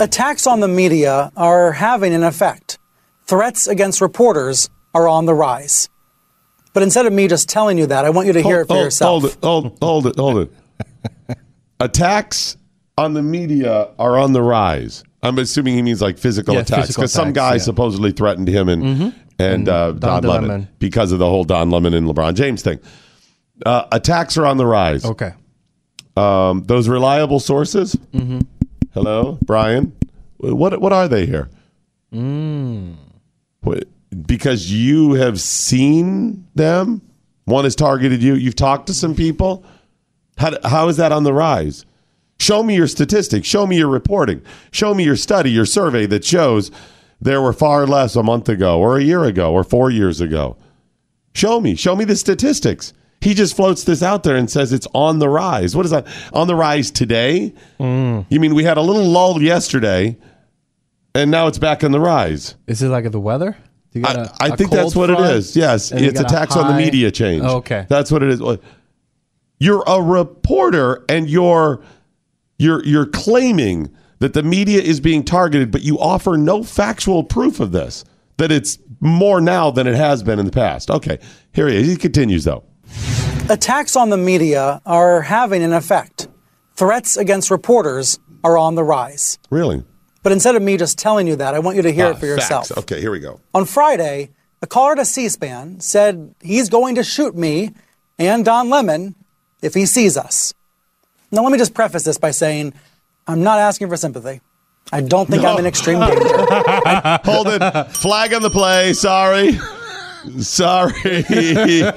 Attacks on the media are having an effect. Threats against reporters are on the rise. But instead of me just telling you that, I want you to hear it for hold, yourself. Hold it, hold, hold it, hold it. Attacks on the media are on the rise. I'm assuming he means like physical Yeah, attacks because some guy yeah. supposedly threatened him and and, uh, Don, Don Lemon, Lemon. because of the whole Don Lemon and LeBron James thing. Uh, attacks are on the rise. Okay. Um, those reliable sources. Hello, Brian. What what are they here? Hmm. What, because you have seen them. One has targeted you. You've talked to some people. How, how is that on the rise? Show me your statistics. Show me your reporting. Show me your study, your survey that shows there were far less a month ago, or a year ago, or four years ago. Show me. Show me the statistics. He just floats this out there and says it's on the rise. What is that? On the rise today? Mm. You mean we had a little lull yesterday, and now it's back on the rise? Is it like the weather? You got I, a- I a think that's what it is. Yes, it's a attacks on the media change. Oh, okay. that's what it is. You're a reporter, and you're you're you're claiming that the media is being targeted, but you offer no factual proof of this. That it's more now than it has been in the past. Okay, here he is. He continues though. Attacks on the media are having an effect. Threats against reporters are on the rise. Really? But instead of me just telling you that, I want you to hear Ah, it for yourself. facts. Okay, here we go. On Friday, a caller to C SPAN said he's going to shoot me and Don Lemon if he sees us. Now, let me just preface this by saying I'm not asking for sympathy. I don't think I'm in extreme danger. Hold it. Flag on the play. Sorry. Sorry.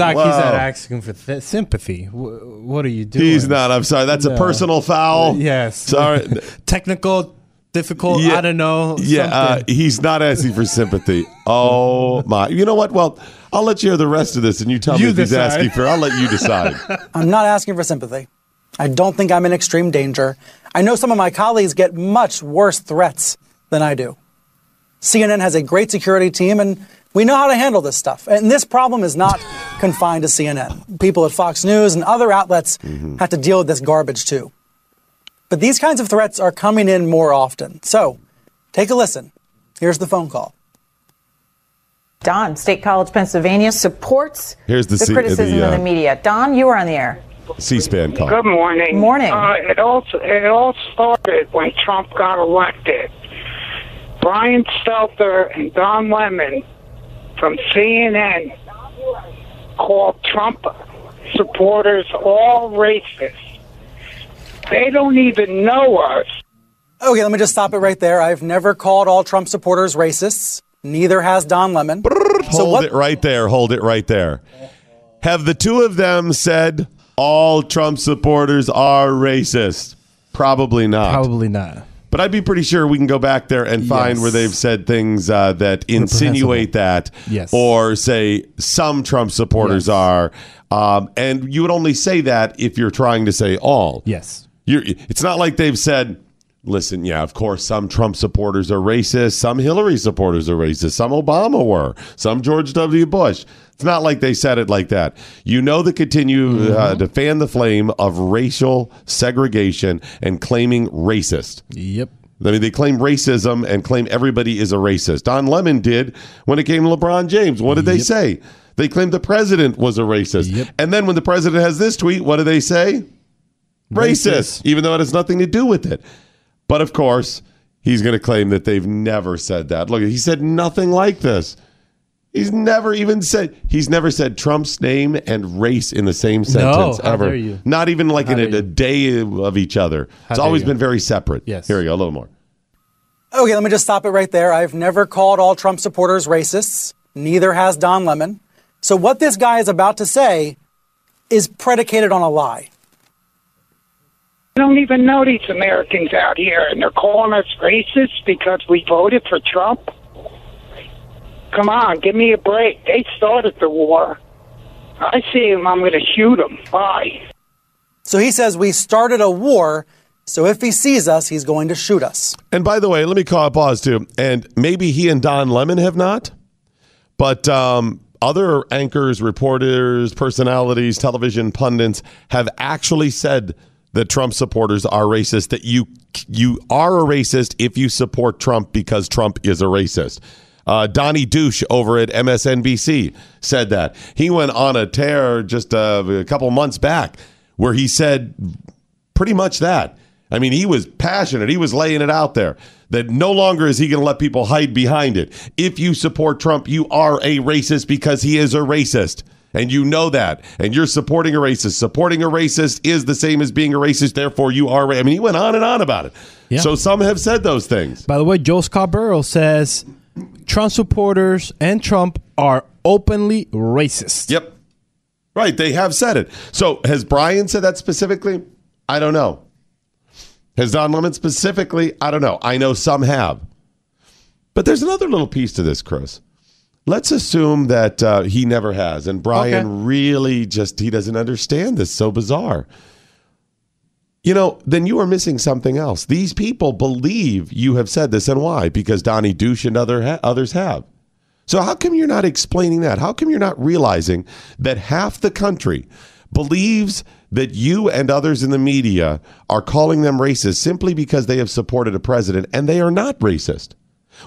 Doc, he's not asking for th- sympathy. W- what are you doing? He's not. I'm sorry. That's a personal foul. Yes. Sorry. Technical, difficult. I don't know. Yeah, uh, he's not asking for sympathy. Oh my! You know what? Well, I'll let you hear the rest of this, and you tell me You if he's asking for. I'll let you decide. I'm not asking for sympathy. I don't think I'm in extreme danger. I know some of my colleagues get much worse threats than I do. CNN has a great security team, and we know how to handle this stuff. And this problem is not confined to CNN. People at Fox News and other outlets have to deal with this garbage too. But these kinds of threats are coming in more often. So take a listen. Here's the phone call. Don, State College, Pennsylvania, supports Here's the C- criticism the, uh, of the media. Don, you are on the air. C-SPAN call. Good morning. Morning. Uh, it all it all started when Trump got elected. Brian Stelter and Don Lemon from CNN called Trump supporters all racist. They don't even know us. Okay, let me just stop it right there. I've never called all Trump supporters racists. Neither has Don Lemon. So Hold what- it right there. Hold it right there. Have the two of them said all Trump supporters are racist? Probably not. Probably not. But I'd be pretty sure we can go back there and find Yes. where they've said things uh, that insinuate that, Yes. or say some Trump supporters Yes. are, um, and you would only say that if you're trying to say all. Yes. You're, it's not like they've said, listen, yeah, of course, some Trump supporters are racist, some Hillary supporters are racist, some Obama were, some George W. Bush. It's not like they said it like that. You know, they continue uh, to fan the flame of racial segregation and claiming racist. Yep. I mean, they claim racism and claim everybody is a racist. Don Lemon did when it came to LeBron James. What did they say? They claimed the president was a racist. Yep. And then when the president has this tweet, what do they say? Racist, even though it has nothing to do with it. But of course, he's going to claim that they've never said that. Look, he said nothing like this. He's never even said he's never said Trump's name and race in the same sentence how ever. dare you. Not even like How in a, a day of each other. How it's always you. been very separate. Yes. Here we go. A little more. Okay, let me just stop it right there. I've never called all Trump supporters racists. Neither has Don Lemon. So what this guy is about to say is predicated on a lie. I don't even know these Americans out here, and they're calling us racist because we voted for Trump. Come on, give me a break. They started the war. I see him, I'm going to shoot him. Bye. So he says we started a war, so if he sees us, he's going to shoot us. And by the way, let me call a pause too. And maybe he and Don Lemon have not, but um, other anchors, reporters, personalities, television pundits have actually said that Trump supporters are racist. That you you are a racist if you support Trump because Trump is a racist. Uh, Donnie Douche over at MSNBC said that he went on a tear just uh, a couple months back where he said pretty much that. I mean, he was passionate. He was laying it out there that no longer is he going to let people hide behind it. If you support Trump, you are a racist because he is a racist. And you know that. And you're supporting a racist. Supporting a racist is the same as being a racist. Therefore, you are. I mean, he went on and on about it. Yeah. So some have said those things. By the way, Joe Scarborough says Trump supporters and Trump are openly racist. Yep. Right. They have said it. So has Brian said that specifically? I don't know. Has Don Lemon specifically? I don't know. I know some have. But there's another little piece to this, Chris. Let's assume that uh, he never has, and Brian Okay. really just he doesn't understand this. So bizarre. You know, then you are missing something else. These people believe you have said this, and why? Because Donnie Douche and other ha- others have. So how come you're not explaining that? How come you're not realizing that half the country believes that you and others in the media are calling them racist simply because they have supported a president and they are not racist?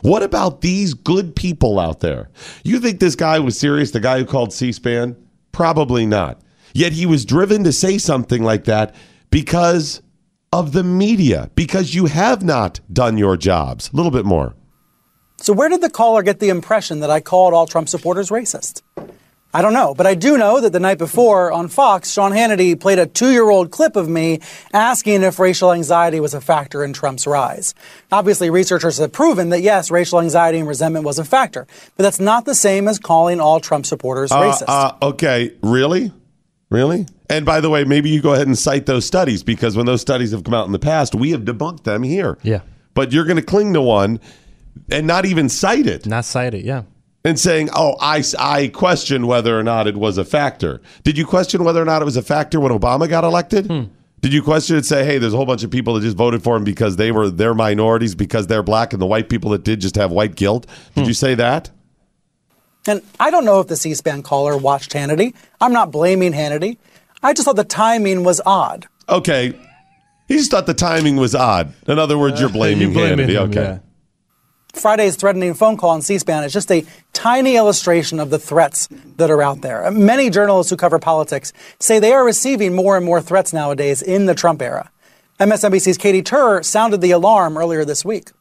What about these good people out there? You think this guy was serious, the guy who called C-SPAN? Probably not. Yet he was driven to say something like that because of the media, because you have not done your jobs. A little bit more. So where did the caller get the impression that I called all Trump supporters racist? I don't know, but I do know that the night before on Fox, Sean Hannity played a two year old clip of me asking if racial anxiety was a factor in Trump's rise. Obviously, researchers have proven that yes, racial anxiety and resentment was a factor, but that's not the same as calling all Trump supporters racist. Uh, okay, really? Really? And by the way, maybe you go ahead and cite those studies because when those studies have come out in the past, we have debunked them here. Yeah. But you're going to cling to one and not even cite it Not cite it, yeah. and saying, oh, I, I question whether or not it was a factor. Did you question whether or not it was a factor when Obama got elected? Hmm. Did you question it? Say, hey, there's a whole bunch of people that just voted for him because they were they're minorities because they're black, and the white people that did just have white guilt. Did hmm. you say that? And I don't know if the C SPAN caller watched Hannity. I'm not blaming Hannity. I just thought the timing was odd. Okay, he just thought the timing was odd. In other words, you're uh, blaming, You blaming Hannity. him, okay. yeah. Friday's threatening phone call on C SPAN is just a tiny illustration of the threats that are out there. Many journalists who cover politics say they are receiving more and more threats nowadays in the Trump era. MSNBC's Katie Tur sounded the alarm earlier this week.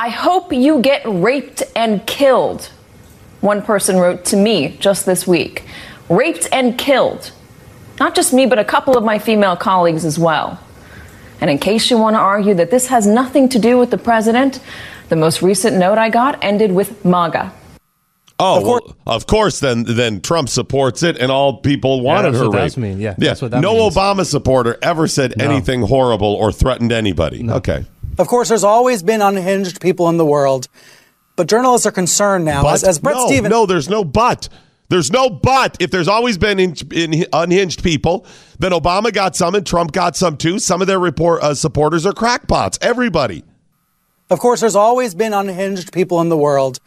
I hope you get raped and killed. One person wrote to me just this week. Raped and killed. Not just me, but a couple of my female colleagues as well. And in case you want to argue that this has nothing to do with the president, the most recent note I got ended with MAGA. Oh, Of course- well, of course. Then, then Trump supports it, and all people wanted that's her what that raped. mean, yeah, yeah. that's what that no means. Obama supporter ever said anything horrible or threatened anybody. Okay, Of course, there's always been unhinged people in the world, but journalists are concerned now, as, as Bret no, Stephens. no, there's no but. There's no but. If there's always been in, in unhinged people, then Obama got some and Trump got some too. Some of their report, uh, supporters are crackpots. Everybody. Of course, there's always been unhinged people in the world,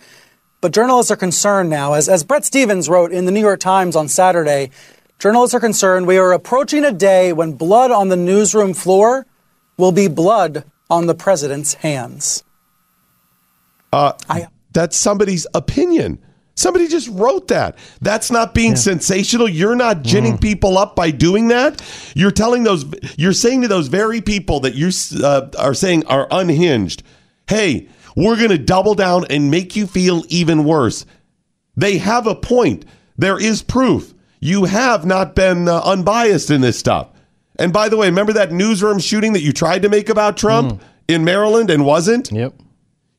but journalists are concerned now. As, as Bret Stephens wrote in the New York Times on Saturday, journalists are concerned we are approaching a day when blood on the newsroom floor will be blood on the president's hands. Uh, I, That's somebody's opinion. Somebody just wrote that. That's not being sensational. You're not ginning people up by doing that. You're telling those, you're saying to those very people that you uh, are saying are unhinged, hey, we're going to double down and make you feel even worse. They have a point. There is proof. You have not been uh, unbiased in this stuff. And by the way, remember that newsroom shooting that you tried to make about Trump mm. in Maryland and wasn't? Yep.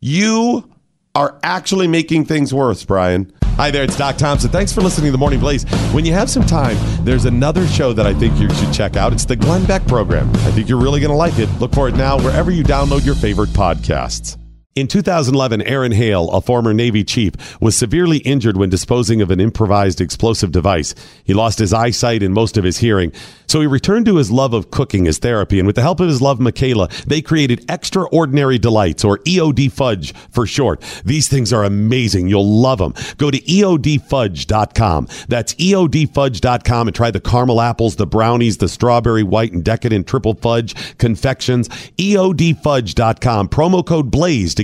You are actually making things worse, Brian. Hi there, it's Doc Thompson. Thanks for listening to the Morning Blaze. When you have some time, there's another show that I think you should check out. It's the Glenn Beck program. I think you're really going to like it. Look for it now wherever you download your favorite podcasts. In 2011, Aaron Hale, a former Navy chief, was severely injured when disposing of an improvised explosive device. He lost his eyesight and most of his hearing. So he returned to his love of cooking as therapy, and with the help of his love, Michaela, they created Extraordinary Delights, or EOD Fudge for short. These things are amazing. You'll love them. Go to EODFudge.com. That's EODFudge.com and try the caramel apples, the brownies, the strawberry white and decadent triple fudge confections. EODFudge.com. Promo code BLAZE